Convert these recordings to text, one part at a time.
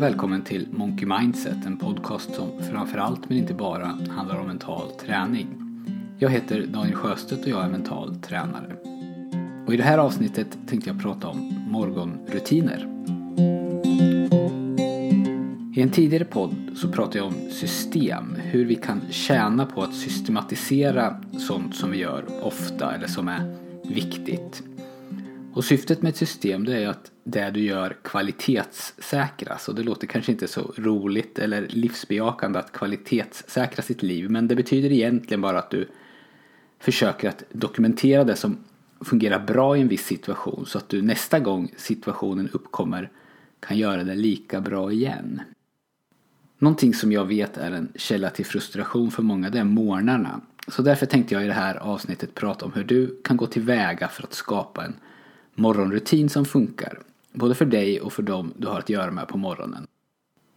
och välkommen till Monkey Mindset, en podcast som framförallt men inte bara handlar om mental träning. Jag heter Daniel Sjöstedt och jag är mental tränare. Och i det här avsnittet tänkte jag prata om morgonrutiner. I en tidigare podd så pratade jag om system, hur vi kan tjäna på att systematisera sånt som vi gör ofta eller som är viktigt. Och syftet med ett system det är att det du gör kvalitetssäkras. Och det låter kanske inte så roligt eller livsbejakande att kvalitetssäkra sitt liv. Men det betyder egentligen bara att du försöker att dokumentera det som fungerar bra i en viss situation. Så att du nästa gång situationen uppkommer kan göra det lika bra igen. Någonting som jag vet är en källa till frustration för många det är morgnarna. Så därför tänkte jag i det här avsnittet prata om hur du kan gå tillväga för att skapa en morgonrutin som funkar. Både för dig och för dem du har att göra med på morgonen.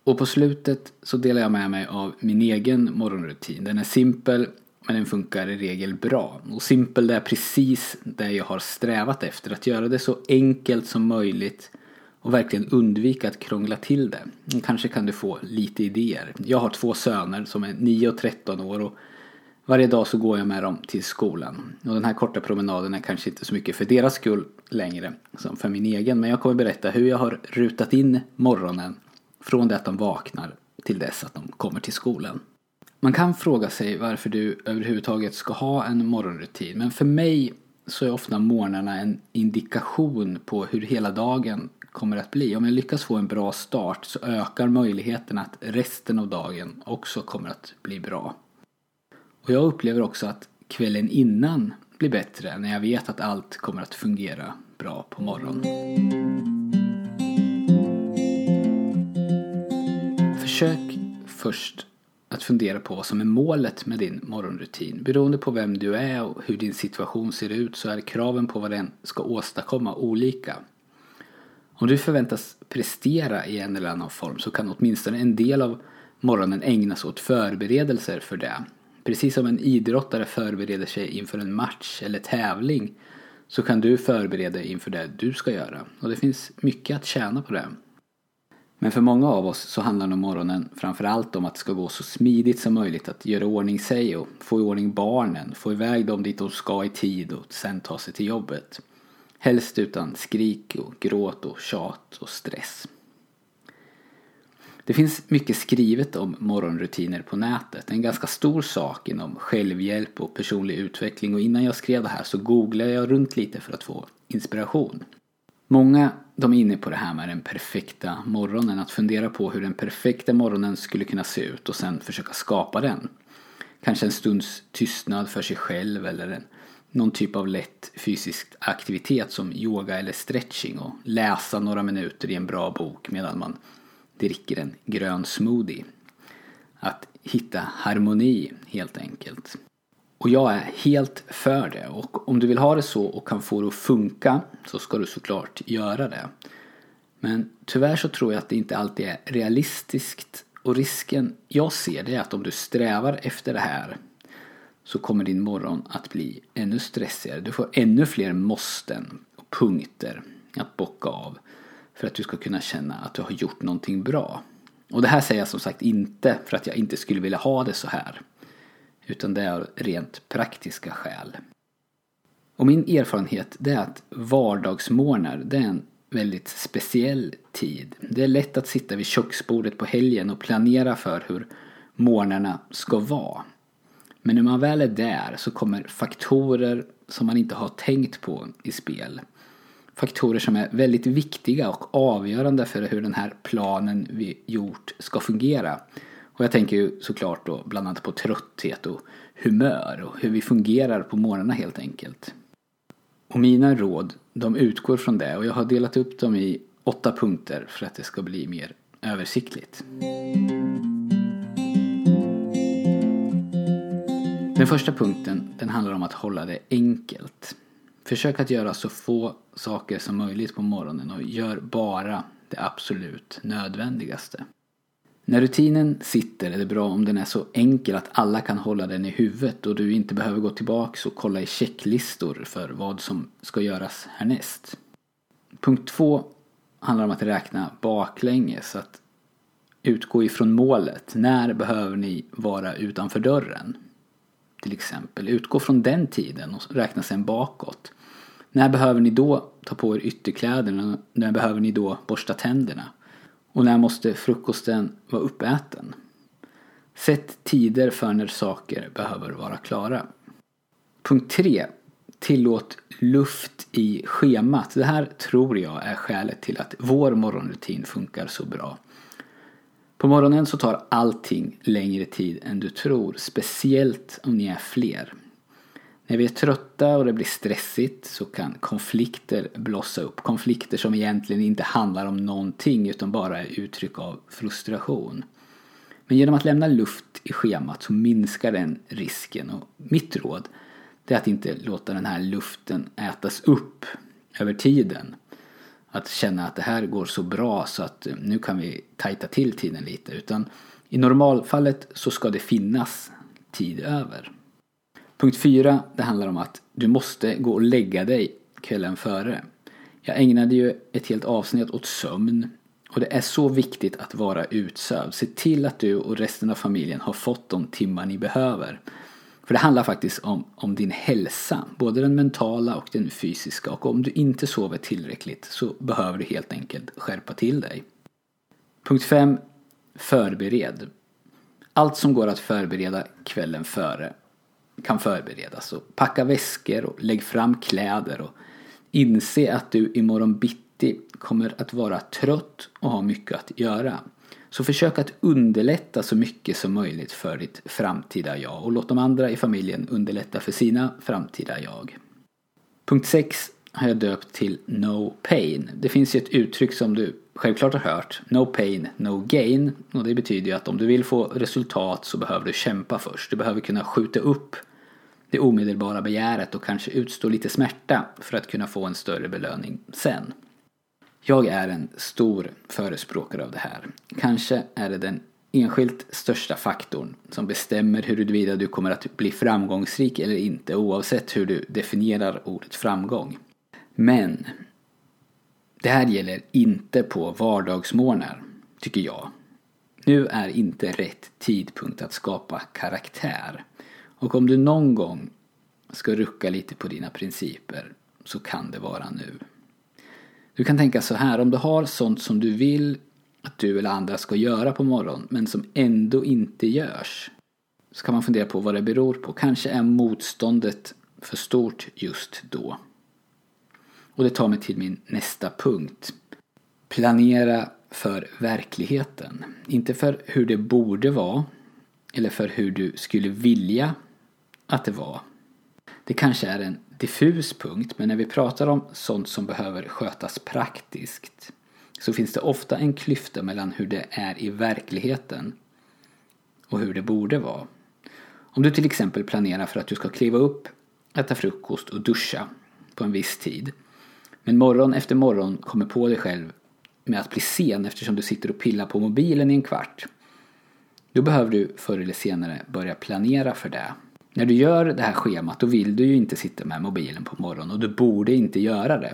Och på slutet så delar jag med mig av min egen morgonrutin. Den är simpel men den funkar i regel bra. Och simpel det är precis det jag har strävat efter. Att göra det så enkelt som möjligt och verkligen undvika att krångla till det. Kanske kan du få lite idéer. Jag har två söner som är 9 och 13 år och varje dag så går jag med dem till skolan. Och den här korta promenaden är kanske inte så mycket för deras skull längre som för min egen. Men jag kommer berätta hur jag har rutat in morgonen från det att de vaknar till dess att de kommer till skolan. Man kan fråga sig varför du överhuvudtaget ska ha en morgonrutin. Men för mig så är ofta morgnarna en indikation på hur hela dagen kommer att bli. Om jag lyckas få en bra start så ökar möjligheten att resten av dagen också kommer att bli bra. Och jag upplever också att kvällen innan blir bättre när jag vet att allt kommer att fungera bra på morgonen. Försök först att fundera på vad som är målet med din morgonrutin. Beroende på vem du är och hur din situation ser ut så är kraven på vad den ska åstadkomma olika. Om du förväntas prestera i en eller annan form så kan åtminstone en del av morgonen ägnas åt förberedelser för det. Precis som en idrottare förbereder sig inför en match eller tävling så kan du förbereda dig inför det du ska göra. Och det finns mycket att tjäna på det. Men för många av oss så handlar nog morgonen framförallt om att det ska gå så smidigt som möjligt att göra ordning sig och få i ordning barnen, få iväg dem dit de ska i tid och sen ta sig till jobbet. Helst utan skrik och gråt och tjat och stress. Det finns mycket skrivet om morgonrutiner på nätet. En ganska stor sak inom självhjälp och personlig utveckling och innan jag skrev det här så googlade jag runt lite för att få inspiration. Många de är inne på det här med den perfekta morgonen, att fundera på hur den perfekta morgonen skulle kunna se ut och sen försöka skapa den. Kanske en stunds tystnad för sig själv eller en, någon typ av lätt fysisk aktivitet som yoga eller stretching och läsa några minuter i en bra bok medan man dricker en grön smoothie. Att hitta harmoni helt enkelt. Och jag är helt för det och om du vill ha det så och kan få det att funka så ska du såklart göra det. Men tyvärr så tror jag att det inte alltid är realistiskt och risken jag ser det är att om du strävar efter det här så kommer din morgon att bli ännu stressigare. Du får ännu fler måsten och punkter att bocka av för att du ska kunna känna att du har gjort någonting bra. Och det här säger jag som sagt inte för att jag inte skulle vilja ha det så här. Utan det är av rent praktiska skäl. Och min erfarenhet det är att vardagsmorgnar det är en väldigt speciell tid. Det är lätt att sitta vid köksbordet på helgen och planera för hur morgnarna ska vara. Men när man väl är där så kommer faktorer som man inte har tänkt på i spel faktorer som är väldigt viktiga och avgörande för hur den här planen vi gjort ska fungera. Och jag tänker ju såklart då bland annat på trötthet och humör och hur vi fungerar på morgnarna helt enkelt. Och mina råd, de utgår från det och jag har delat upp dem i åtta punkter för att det ska bli mer översiktligt. Den första punkten, den handlar om att hålla det enkelt. Försök att göra så få saker som möjligt på morgonen och gör bara det absolut nödvändigaste. När rutinen sitter är det bra om den är så enkel att alla kan hålla den i huvudet och du inte behöver gå tillbaks och kolla i checklistor för vad som ska göras härnäst. Punkt två handlar om att räkna baklänges. Att utgå ifrån målet. När behöver ni vara utanför dörren? Till exempel. Utgå från den tiden och räkna sen bakåt. När behöver ni då ta på er ytterkläderna? När behöver ni då borsta tänderna? Och när måste frukosten vara uppäten? Sätt tider för när saker behöver vara klara. Punkt 3. Tillåt luft i schemat. Det här tror jag är skälet till att vår morgonrutin funkar så bra. På morgonen så tar allting längre tid än du tror, speciellt om ni är fler. När vi är trötta och det blir stressigt så kan konflikter blossa upp. Konflikter som egentligen inte handlar om någonting utan bara är uttryck av frustration. Men genom att lämna luft i schemat så minskar den risken och mitt råd är att inte låta den här luften ätas upp över tiden. Att känna att det här går så bra så att eh, nu kan vi tajta till tiden lite. Utan i normalfallet så ska det finnas tid över. Punkt 4, det handlar om att du måste gå och lägga dig kvällen före. Jag ägnade ju ett helt avsnitt åt sömn och det är så viktigt att vara utsövd. Se till att du och resten av familjen har fått de timmar ni behöver. För det handlar faktiskt om, om din hälsa, både den mentala och den fysiska. Och om du inte sover tillräckligt så behöver du helt enkelt skärpa till dig. Punkt 5. Förbered. Allt som går att förbereda kvällen före kan förberedas. Så packa väskor och lägg fram kläder och inse att du imorgon bitti kommer att vara trött och ha mycket att göra. Så försök att underlätta så mycket som möjligt för ditt framtida jag och låt de andra i familjen underlätta för sina framtida jag. Punkt 6 har jag döpt till No Pain. Det finns ju ett uttryck som du självklart har hört. No pain, no gain. Och det betyder ju att om du vill få resultat så behöver du kämpa först. Du behöver kunna skjuta upp det omedelbara begäret och kanske utstå lite smärta för att kunna få en större belöning sen. Jag är en stor förespråkare av det här. Kanske är det den enskilt största faktorn som bestämmer huruvida du kommer att bli framgångsrik eller inte oavsett hur du definierar ordet framgång. Men det här gäller inte på vardagsmorgnar, tycker jag. Nu är inte rätt tidpunkt att skapa karaktär. Och om du någon gång ska rucka lite på dina principer så kan det vara nu. Du kan tänka så här, om du har sånt som du vill att du eller andra ska göra på morgonen men som ändå inte görs. Så kan man fundera på vad det beror på. Kanske är motståndet för stort just då. Och det tar mig till min nästa punkt. Planera för verkligheten. Inte för hur det borde vara eller för hur du skulle vilja att det var. Det kanske är en diffus punkt men när vi pratar om sånt som behöver skötas praktiskt så finns det ofta en klyfta mellan hur det är i verkligheten och hur det borde vara. Om du till exempel planerar för att du ska kliva upp, äta frukost och duscha på en viss tid men morgon efter morgon kommer på dig själv med att bli sen eftersom du sitter och pillar på mobilen i en kvart. Då behöver du förr eller senare börja planera för det. När du gör det här schemat då vill du ju inte sitta med mobilen på morgonen och du borde inte göra det.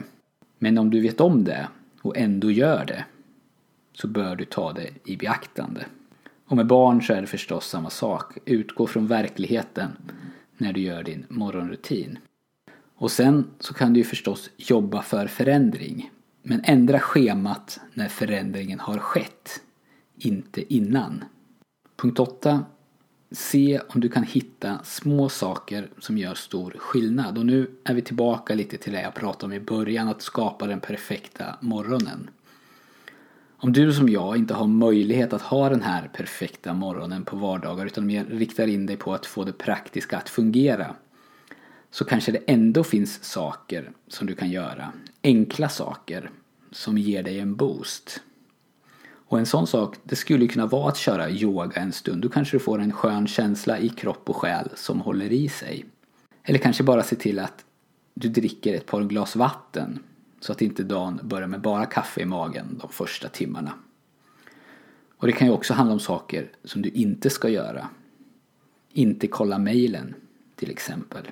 Men om du vet om det och ändå gör det så bör du ta det i beaktande. Och med barn så är det förstås samma sak. Utgå från verkligheten när du gör din morgonrutin. Och sen så kan du ju förstås jobba för förändring. Men ändra schemat när förändringen har skett. Inte innan. Punkt 8. Se om du kan hitta små saker som gör stor skillnad. Och nu är vi tillbaka lite till det jag pratade om i början, att skapa den perfekta morgonen. Om du som jag inte har möjlighet att ha den här perfekta morgonen på vardagar utan mer riktar in dig på att få det praktiska att fungera så kanske det ändå finns saker som du kan göra. Enkla saker som ger dig en boost. Och en sån sak, det skulle kunna vara att köra yoga en stund. Då kanske du får en skön känsla i kropp och själ som håller i sig. Eller kanske bara se till att du dricker ett par glas vatten så att inte dagen börjar med bara kaffe i magen de första timmarna. Och det kan ju också handla om saker som du inte ska göra. Inte kolla mejlen till exempel.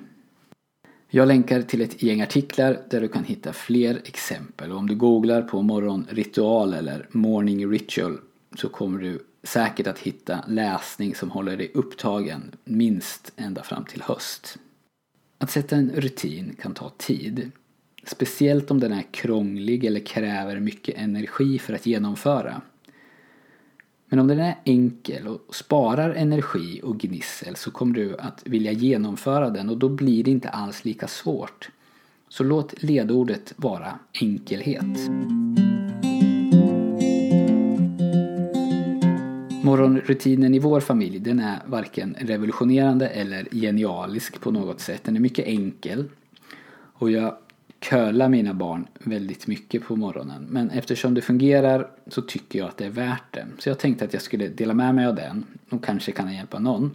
Jag länkar till ett gäng artiklar där du kan hitta fler exempel. Och om du googlar på morgonritual eller morning ritual så kommer du säkert att hitta läsning som håller dig upptagen minst ända fram till höst. Att sätta en rutin kan ta tid. Speciellt om den är krånglig eller kräver mycket energi för att genomföra. Men om den är enkel och sparar energi och gnissel så kommer du att vilja genomföra den och då blir det inte alls lika svårt. Så låt ledordet vara enkelhet. Morgonrutinen i vår familj den är varken revolutionerande eller genialisk på något sätt. Den är mycket enkel. Och jag köla mina barn väldigt mycket på morgonen. Men eftersom det fungerar så tycker jag att det är värt det. Så jag tänkte att jag skulle dela med mig av den och kanske kan hjälpa någon.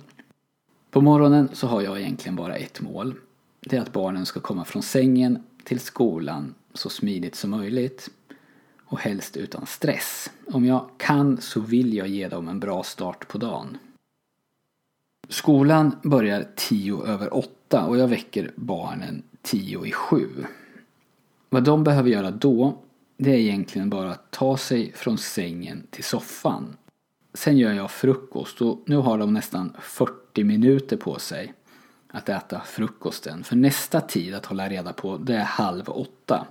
På morgonen så har jag egentligen bara ett mål. Det är att barnen ska komma från sängen till skolan så smidigt som möjligt och helst utan stress. Om jag kan så vill jag ge dem en bra start på dagen. Skolan börjar tio över åtta och jag väcker barnen tio i sju. Vad de behöver göra då, det är egentligen bara att ta sig från sängen till soffan. Sen gör jag frukost och nu har de nästan 40 minuter på sig att äta frukosten. För nästa tid att hålla reda på, det är halv åtta.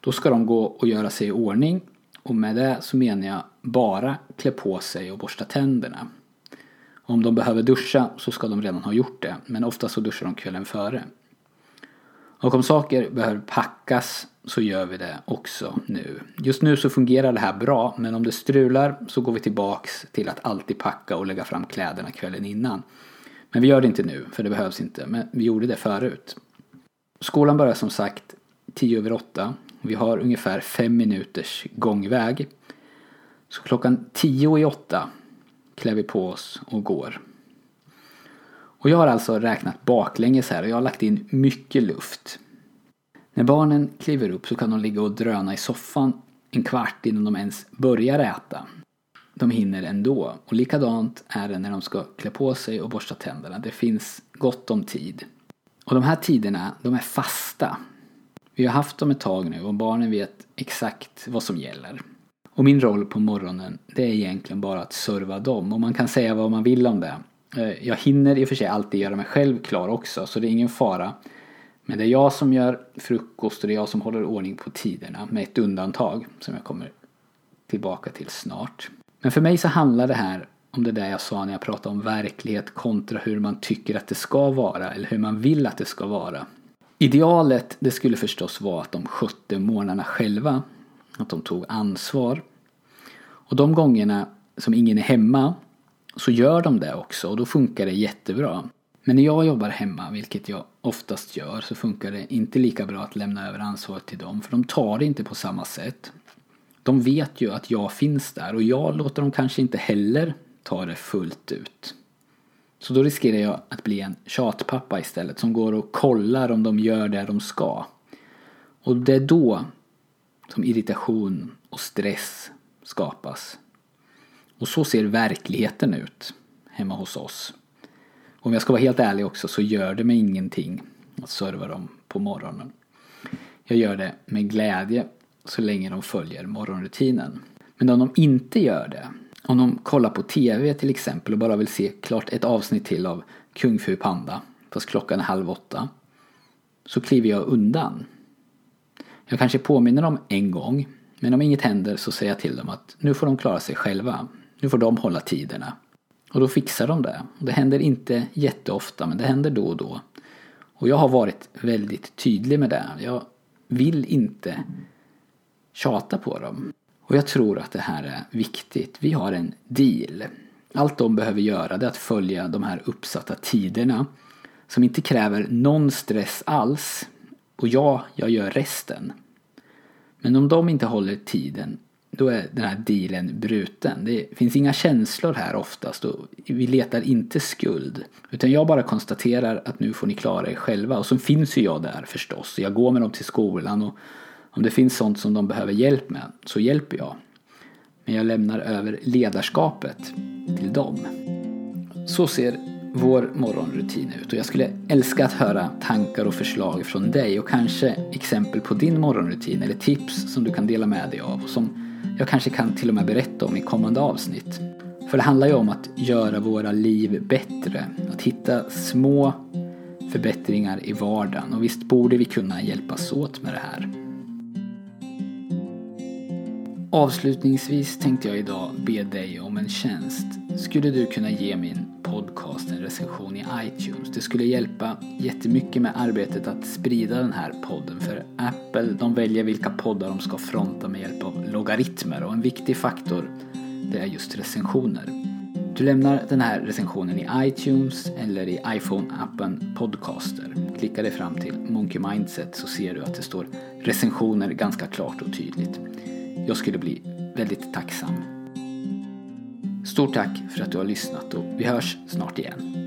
Då ska de gå och göra sig i ordning och med det så menar jag bara klä på sig och borsta tänderna. Om de behöver duscha så ska de redan ha gjort det, men ofta så duschar de kvällen före. Och om saker behöver packas så gör vi det också nu. Just nu så fungerar det här bra, men om det strular så går vi tillbaks till att alltid packa och lägga fram kläderna kvällen innan. Men vi gör det inte nu, för det behövs inte, men vi gjorde det förut. Skolan börjar som sagt 10 över 8. Vi har ungefär 5 minuters gångväg. Så klockan 10 i 8 klär vi på oss och går. Och jag har alltså räknat baklänges här och jag har lagt in mycket luft. När barnen kliver upp så kan de ligga och dröna i soffan en kvart innan de ens börjar äta. De hinner ändå. Och likadant är det när de ska klä på sig och borsta tänderna. Det finns gott om tid. Och de här tiderna, de är fasta. Vi har haft dem ett tag nu och barnen vet exakt vad som gäller. Och min roll på morgonen, det är egentligen bara att serva dem. Och man kan säga vad man vill om det. Eh, jag hinner i och för sig alltid göra mig själv klar också, så det är ingen fara. Men det är jag som gör frukost och det är jag som håller ordning på tiderna, med ett undantag som jag kommer tillbaka till snart. Men för mig så handlar det här om det där jag sa när jag pratade om verklighet kontra hur man tycker att det ska vara eller hur man vill att det ska vara. Idealet det skulle förstås vara att de skötte morgnarna själva, att de tog ansvar. Och de gångerna som ingen är hemma så gör de det också och då funkar det jättebra. Men när jag jobbar hemma, vilket jag oftast gör, så funkar det inte lika bra att lämna över ansvaret till dem för de tar det inte på samma sätt. De vet ju att jag finns där och jag låter dem kanske inte heller ta det fullt ut. Så då riskerar jag att bli en tjatpappa istället som går och kollar om de gör det de ska. Och det är då som irritation och stress skapas. Och så ser verkligheten ut hemma hos oss. Om jag ska vara helt ärlig också så gör det mig ingenting att serva dem på morgonen. Jag gör det med glädje så länge de följer morgonrutinen. Men om de inte gör det, om de kollar på TV till exempel och bara vill se klart ett avsnitt till av Kung Fu Panda, fast klockan är halv åtta, så kliver jag undan. Jag kanske påminner dem en gång, men om inget händer så säger jag till dem att nu får de klara sig själva. Nu får de hålla tiderna. Och då fixar de det. Det händer inte jätteofta, men det händer då och då. Och jag har varit väldigt tydlig med det. Jag vill inte tjata på dem. Och jag tror att det här är viktigt. Vi har en deal. Allt de behöver göra är att följa de här uppsatta tiderna som inte kräver någon stress alls. Och ja, jag gör resten. Men om de inte håller tiden då är den här dealen bruten. Det finns inga känslor här oftast och vi letar inte skuld. Utan jag bara konstaterar att nu får ni klara er själva och så finns ju jag där förstås. Jag går med dem till skolan och om det finns sånt som de behöver hjälp med så hjälper jag. Men jag lämnar över ledarskapet till dem. Så ser vår morgonrutin ut och jag skulle älska att höra tankar och förslag från dig och kanske exempel på din morgonrutin eller tips som du kan dela med dig av och som jag kanske kan till och med berätta om i kommande avsnitt. För det handlar ju om att göra våra liv bättre. Att hitta små förbättringar i vardagen. Och visst borde vi kunna hjälpas åt med det här. Avslutningsvis tänkte jag idag be dig om en tjänst. Skulle du kunna ge min podcast en recension i iTunes? Det skulle hjälpa jättemycket med arbetet att sprida den här podden. För Apple de väljer vilka poddar de ska fronta med hjälp av logaritmer. Och en viktig faktor det är just recensioner. Du lämnar den här recensionen i iTunes eller i iPhone-appen Podcaster. Klicka dig fram till Monkey Mindset så ser du att det står recensioner ganska klart och tydligt. Jag skulle bli väldigt tacksam. Stort tack för att du har lyssnat och vi hörs snart igen.